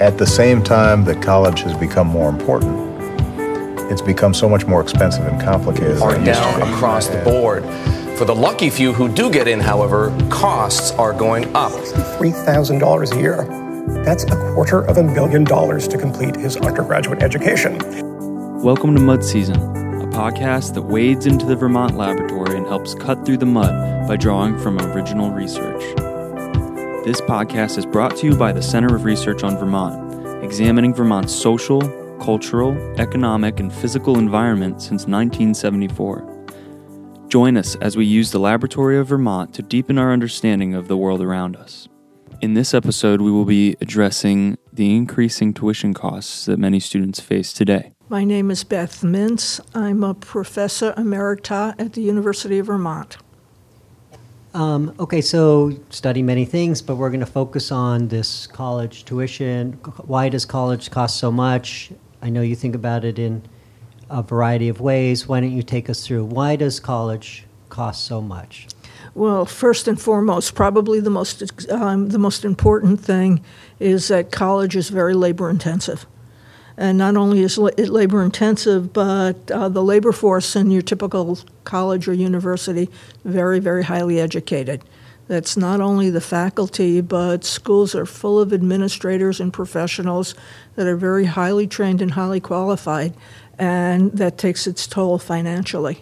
At the same time that college has become more important, it's become so much more expensive and complicated. Are than it used down across the board. For the lucky few who do get in, however, costs are going up. $3,000 a year. That's a quarter of a million dollars to complete his undergraduate education. Welcome to Mud Season, a podcast that wades into the Vermont laboratory and helps cut through the mud by drawing from original research. This podcast is brought to you by the Center of Research on Vermont, examining Vermont's social, cultural, economic, and physical environment since 1974. Join us as we use the Laboratory of Vermont to deepen our understanding of the world around us. In this episode, we will be addressing the increasing tuition costs that many students face today. My name is Beth Mintz. I'm a professor emerita at the University of Vermont. Um, okay, so study many things, but we're going to focus on this college tuition. Why does college cost so much? I know you think about it in a variety of ways. Why don't you take us through why does college cost so much? Well, first and foremost, probably the most um, the most important thing is that college is very labor intensive, and not only is it labor intensive, but uh, the labor force in your typical college or university very very highly educated. That's not only the faculty, but schools are full of administrators and professionals that are very highly trained and highly qualified, and that takes its toll financially.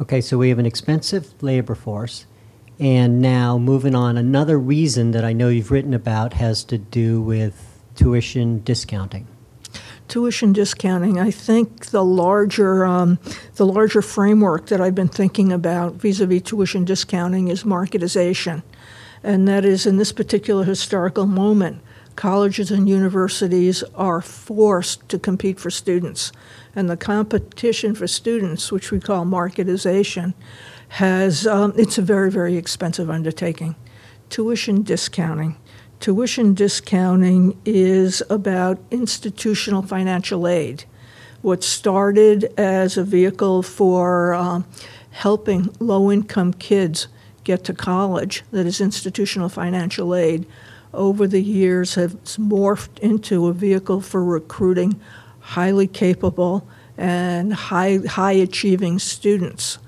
Okay, so we have an expensive labor force. And now, moving on, another reason that I know you've written about has to do with tuition discounting. Tuition discounting. I think the larger um, the larger framework that I've been thinking about vis-a-vis tuition discounting is marketization, and that is in this particular historical moment, colleges and universities are forced to compete for students, and the competition for students, which we call marketization, has um, it's a very very expensive undertaking. Tuition discounting. Tuition discounting is about institutional financial aid. What started as a vehicle for um, helping low income kids get to college, that is institutional financial aid, over the years has morphed into a vehicle for recruiting highly capable and high, high achieving students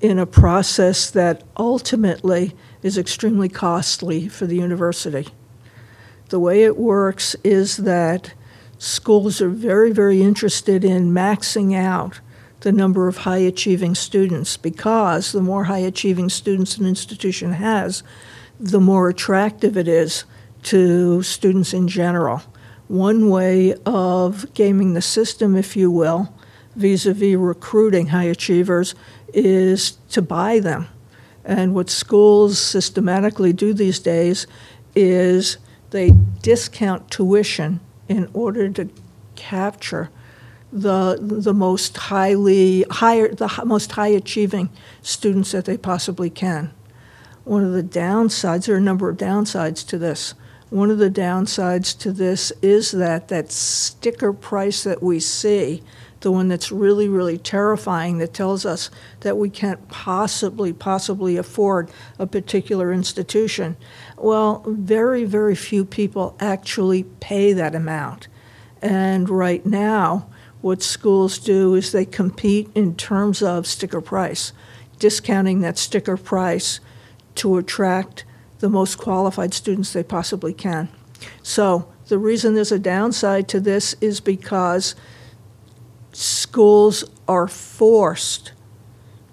in a process that ultimately is extremely costly for the university. The way it works is that schools are very, very interested in maxing out the number of high achieving students because the more high achieving students an institution has, the more attractive it is to students in general. One way of gaming the system, if you will, vis a vis recruiting high achievers, is to buy them. And what schools systematically do these days is they discount tuition in order to capture the the most highly higher the most high achieving students that they possibly can. One of the downsides, there are a number of downsides to this. One of the downsides to this is that that sticker price that we see, the one that's really, really terrifying, that tells us that we can't possibly, possibly afford a particular institution. Well, very, very few people actually pay that amount. And right now, what schools do is they compete in terms of sticker price, discounting that sticker price to attract the most qualified students they possibly can. So, the reason there's a downside to this is because schools are forced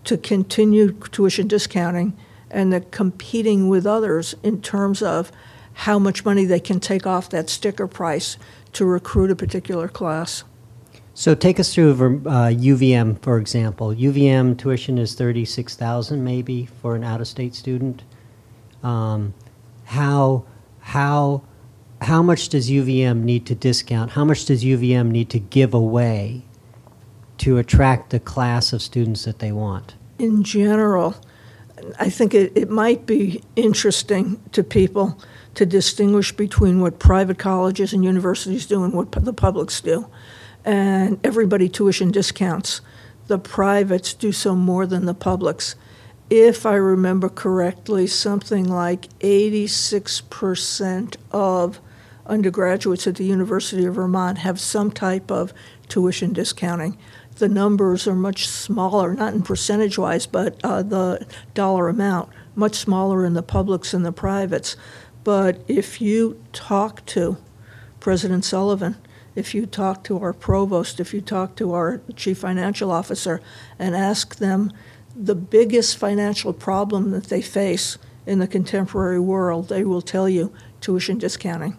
to continue tuition discounting and they're competing with others in terms of how much money they can take off that sticker price to recruit a particular class. So take us through uh, UVM, for example. UVM tuition is thirty-six thousand, maybe, for an out-of-state student. Um, how how how much does UVM need to discount? How much does UVM need to give away to attract the class of students that they want? in general, I think it, it might be interesting to people to distinguish between what private colleges and universities do and what the publics do. And everybody tuition discounts. The privates do so more than the publics. If I remember correctly, something like 86% of undergraduates at the University of Vermont have some type of tuition discounting. The numbers are much smaller, not in percentage wise, but uh, the dollar amount, much smaller in the publics and the privates. But if you talk to President Sullivan, if you talk to our provost, if you talk to our chief financial officer, and ask them the biggest financial problem that they face in the contemporary world, they will tell you tuition discounting.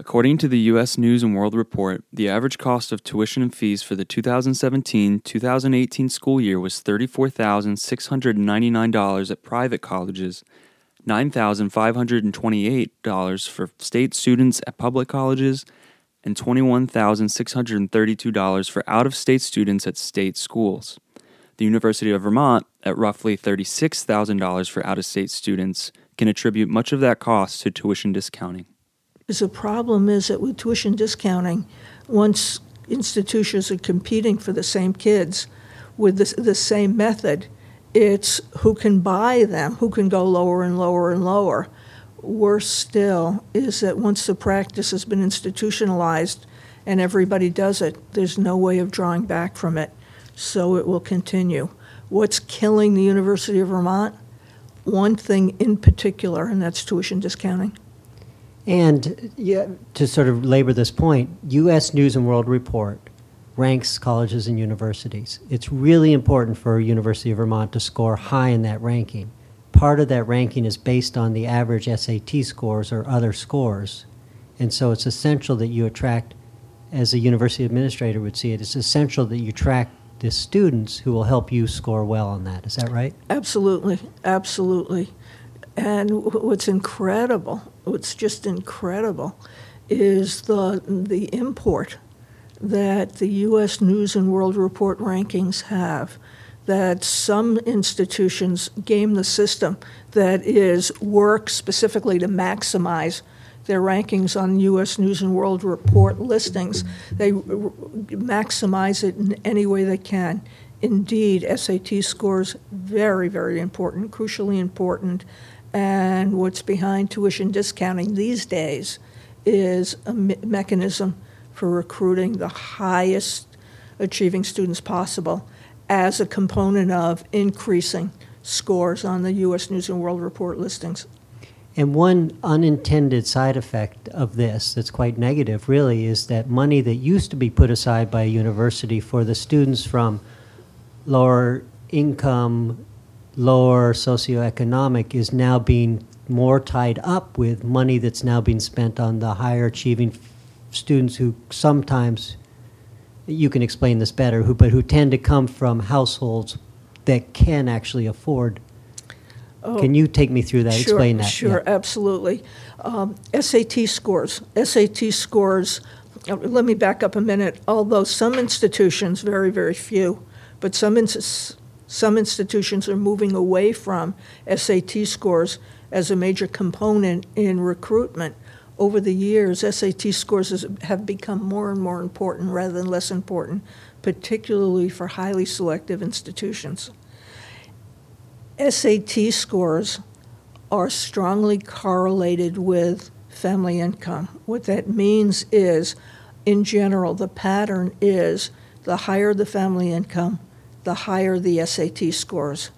According to the U.S. News and World Report, the average cost of tuition and fees for the 2017 2018 school year was $34,699 at private colleges, $9,528 for state students at public colleges, and $21,632 for out of state students at state schools. The University of Vermont, at roughly $36,000 for out of state students, can attribute much of that cost to tuition discounting. Because the problem is that with tuition discounting, once institutions are competing for the same kids with the, the same method, it's who can buy them, who can go lower and lower and lower. Worse still is that once the practice has been institutionalized and everybody does it, there's no way of drawing back from it. So it will continue. What's killing the University of Vermont? One thing in particular, and that's tuition discounting. And yeah, to sort of labor this point, U.S. News and World Report ranks colleges and universities. It's really important for University of Vermont to score high in that ranking. Part of that ranking is based on the average SAT scores or other scores. And so it's essential that you attract, as a university administrator would see it, it's essential that you attract the students who will help you score well on that. Is that right? Absolutely, absolutely. And what's incredible, what's just incredible, is the the import that the U.S. News and World Report rankings have. That some institutions game the system that is work specifically to maximize their rankings on U.S. News and World Report listings. They maximize it in any way they can. Indeed, SAT scores very, very important, crucially important, and what's behind tuition discounting these days is a me- mechanism for recruiting the highest achieving students possible as a component of increasing scores on the U.S. News and World Report listings. And one unintended side effect of this that's quite negative, really, is that money that used to be put aside by a university for the students from lower income lower socioeconomic is now being more tied up with money that's now being spent on the higher achieving f- students who sometimes you can explain this better who but who tend to come from households that can actually afford can you take me through that Sure, explain that Sure, Yeah. absolutely. Um, SAT scores. SAT scores. uh, Let me back up a minute. Although some institutions, very very few, but some ins- some institutions are moving away from SAT scores as a major component in recruitment. Over the years, SAT scores have become more and more important rather than less important, particularly for highly selective institutions. SAT scores are strongly correlated with family income. What that means is, in general, the pattern is the higher the family income, the higher the SAT scores.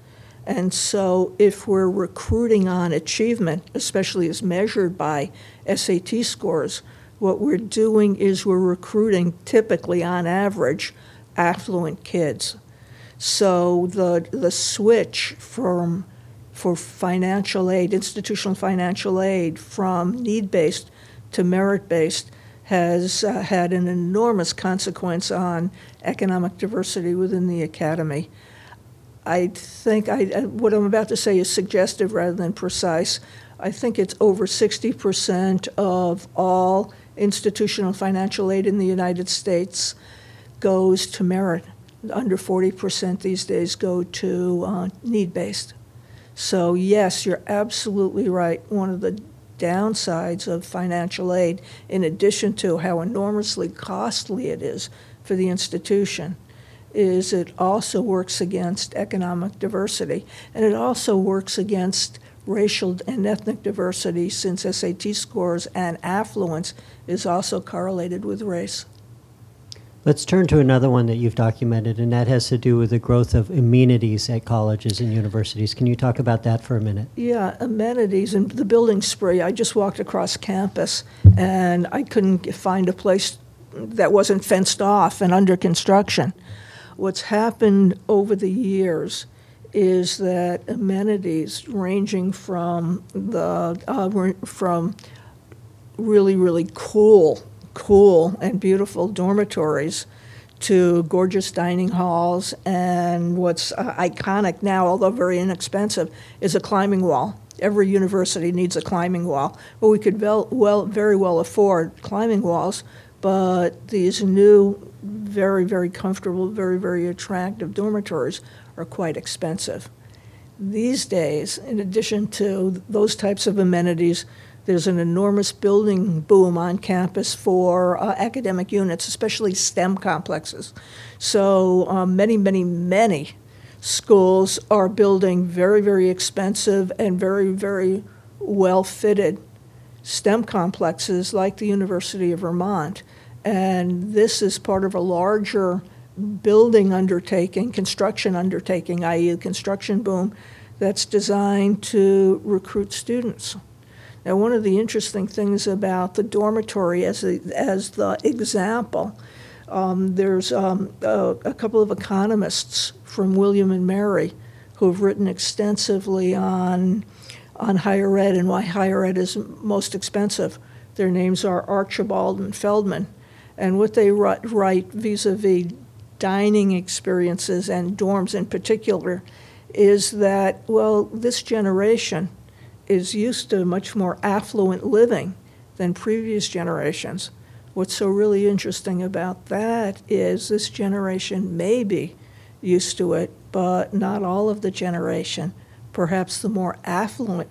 And so, if we're recruiting on achievement, especially as measured by SAT scores, what we're doing is we're recruiting typically on average affluent kids. So the the switch from for financial aid, institutional financial aid, from need based to merit based has uh, had an enormous consequence on economic diversity within the academy. I think I, what I'm about to say is suggestive rather than precise. I think it's over 60% of all institutional financial aid in the United States goes to merit. Under 40% these days go to uh, need based. So, yes, you're absolutely right. One of the downsides of financial aid, in addition to how enormously costly it is for the institution, is it also works against economic diversity and it also works against racial and ethnic diversity, since SAT scores and affluence is also correlated with race. Let's turn to another one that you've documented, and that has to do with the growth of amenities at colleges and universities. Can you talk about that for a minute? Yeah, amenities and the building spree. I just walked across campus and I couldn't find a place that wasn't fenced off and under construction. What's happened over the years is that amenities ranging from the uh, from really really cool cool and beautiful dormitories to gorgeous dining halls and what's uh, iconic now although very inexpensive is a climbing wall. Every university needs a climbing wall. Well we could well, well very well afford climbing walls but these new very very comfortable very very attractive dormitories are quite expensive. These days in addition to those types of amenities there's an enormous building boom on campus for uh, academic units, especially STEM complexes. So um, many, many, many schools are building very, very expensive and very, very well fitted STEM complexes like the University of Vermont. And this is part of a larger building undertaking, construction undertaking, i.e., construction boom, that's designed to recruit students. Now, one of the interesting things about the dormitory as, a, as the example, um, there's um, a, a, couple of economists from William and Mary who have written extensively on, on higher ed and why higher ed is most expensive. Their names are Archibald and Feldman. And what they write vis a vis dining experiences and dorms in particular is that, well, this generation is used to much more affluent living than previous generations. What's so really interesting about that is this generation may be used to it, but not all of the generation. Perhaps the more affluent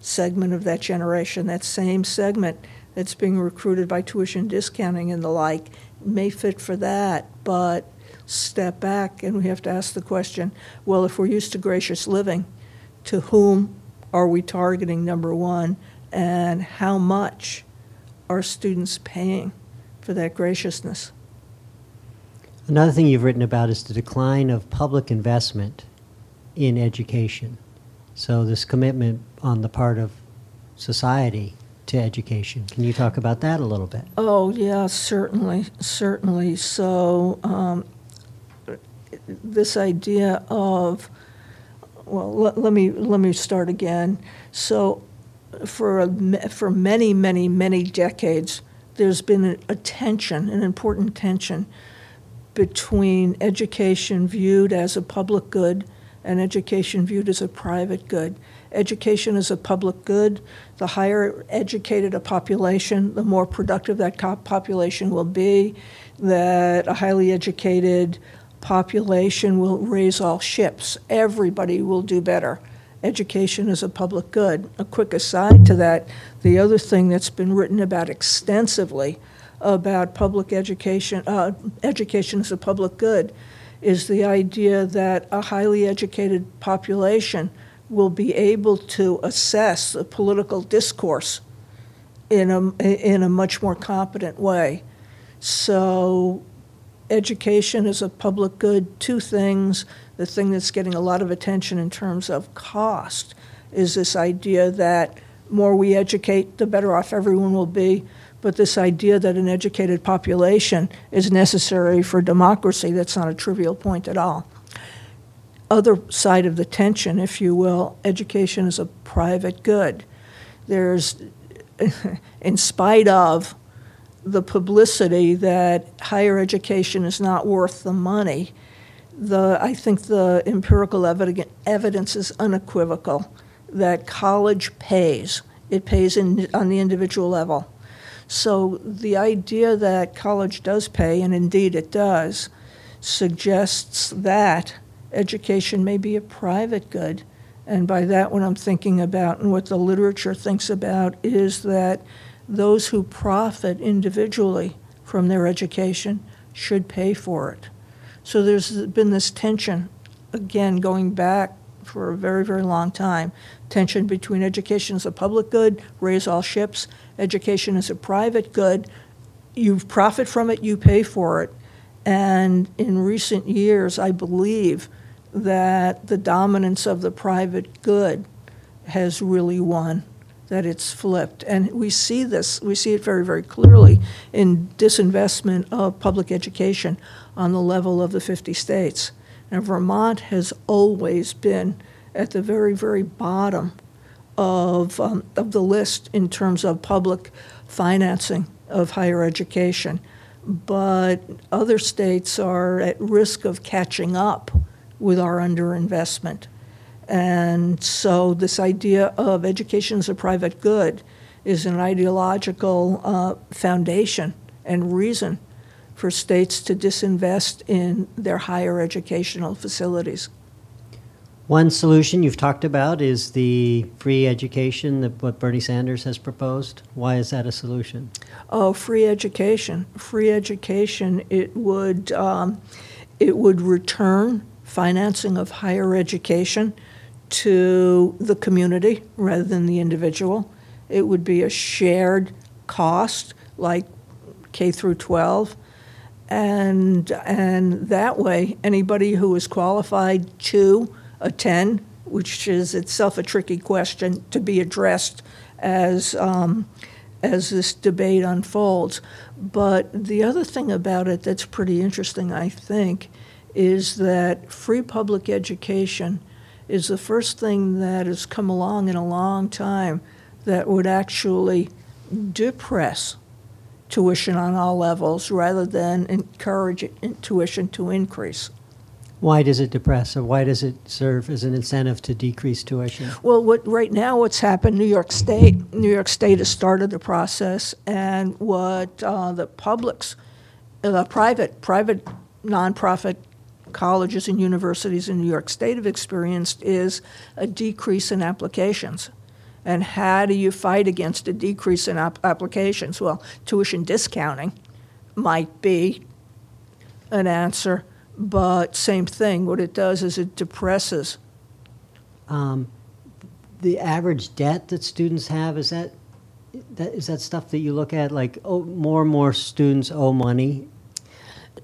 segment of that generation, that same segment that's being recruited by tuition discounting and the like, may fit for that, but step back and we have to ask the question well, if we're used to gracious living, to whom are we targeting, number one, and how much are students paying for that graciousness? Another thing you've written about is the decline of public investment in education. So, this commitment on the part of society to education. Can you talk about that a little bit? Oh, yeah, certainly, certainly. So, um, this idea of well, let, let, me let me start again. So, for a, for many, many, many decades, there's been a, tension, an important tension, between education viewed as a public good and education viewed as a private good. Education is a public good. The higher educated a population, the more productive that population will be. That a highly educated population will raise all ships. Everybody will do better. Education is a public good. A quick aside to that the other thing that's been written about extensively about public education, uh, education as a public good, is the idea that a highly educated population will be able to assess the political discourse in a, in a much more competent way. So education is a public good. Two things. The thing that's getting a lot of attention in terms of cost is this idea that more we educate, the better off everyone will be. But this idea that an educated population is necessary for democracy, that's not a trivial point at all. Other side of the tension, if you will, education is a private good. There's, in spite of the publicity that higher education is not worth the money, the, I think the empirical evidence is unequivocal that college pays. It pays in, on the individual level. So the idea that college does pay, and indeed it does, suggests that education may be a private good. And by that, what I'm thinking about and what the literature thinks about is that those who profit individually from their education should pay for it. So there's been this tension, again, going back for a very, very long time tension between education as a public good, raise all ships, education as a private good. You profit from it, you pay for it. And in recent years, I believe that the dominance of the private good has really won, that it's flipped. And we see this, we see it very, very clearly in disinvestment of public education on the level of the 50 states. And Vermont has always been at the very, very bottom of, um, of the list in terms of public financing of higher education. But other states are at risk of catching up with our underinvestment. And so, this idea of education as a private good is an ideological uh, foundation and reason for states to disinvest in their higher educational facilities. One solution you've talked about is the free education that what Bernie Sanders has proposed. Why is that a solution? Oh, free education. Free education. It would um, it would return financing of higher education to the community rather than the individual. It would be a shared cost, like K through 12, and and that way anybody who is qualified to attend, which is itself a tricky question to be addressed as um, as this debate unfolds. But the other thing about it that's pretty interesting, I think, is that free public education is the first thing that has come along in a long time that would actually depress tuition on all levels rather than encourage tuition to increase. Why does it depress, or why does it serve as an incentive to decrease tuition? Well, what right now what's happened? New York State, New York State has started the process, and what uh, the publics, uh, the private, private, nonprofit colleges and universities in New York State have experienced is a decrease in applications. And how do you fight against a decrease in ap- applications? Well, tuition discounting might be an answer, but same thing. What it does is it depresses. Um, the average debt that students have is that, that is that stuff that you look at like oh more and more students owe money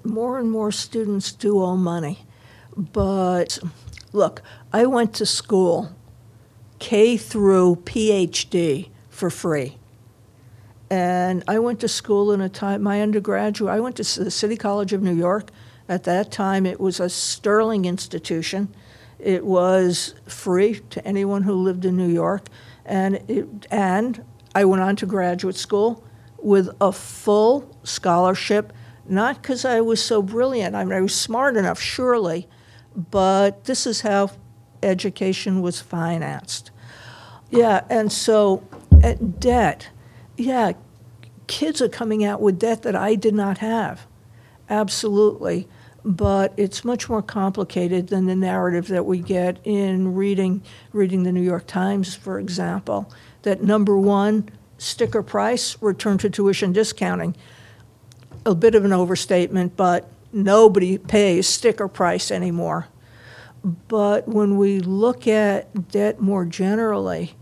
more and more students do owe money. But look, I went to school K through PhD for free. And I went to school in a time, my undergraduate, I went to the City College of New York. At that time, it was a sterling institution. It was free to anyone who lived in New York. And, it, and I went on to graduate school with a full scholarship not because I was so brilliant. I mean, I was smart enough, surely, but this is how education was financed. Yeah, and so at debt, yeah, kids are coming out with debt that I did not have. Absolutely. But it's much more complicated than the narrative that we get in reading reading the New York Times, for example, that number one, sticker price, return to tuition discounting a bit of an overstatement, but nobody pays sticker price anymore. But when we look at debt more generally,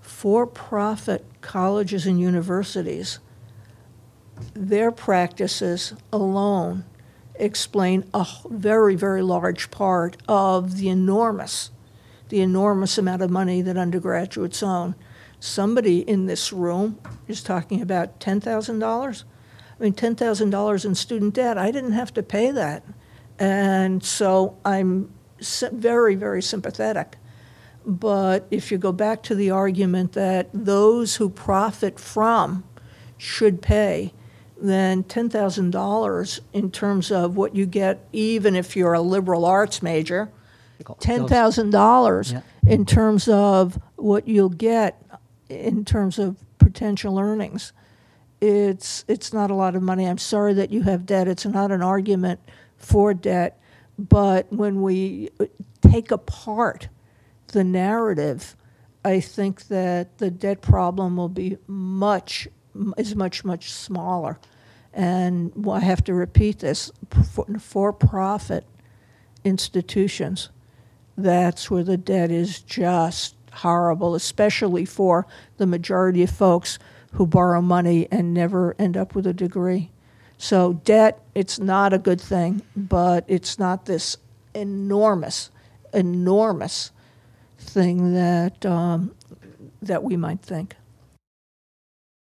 for profit colleges and universities, their practices alone explain a very, very large part of the enormous, the enormous amount of money that undergraduates own. Somebody in this room is talking about $10,000 I mean, $10,000 in student debt, I didn't have to pay that. And so I'm very, very sympathetic. But if you go back to the argument that those who profit from should pay, then $10,000 in terms of what you get, even if you're a liberal arts major, $10,000 in terms of what you'll get in terms of potential earnings it's it's not a lot of money. I'm sorry that you have debt. It's not an argument for debt, but when we uh, take apart the narrative, I think that the debt problem will be much is much much smaller. And I have to repeat this: for-profit institutions, that's where the debt is just horrible, especially for the majority of folks who borrow money and never end up with a degree. So debt, it's not a good thing, but it's not this enormous, enormous thing that um, that we might think.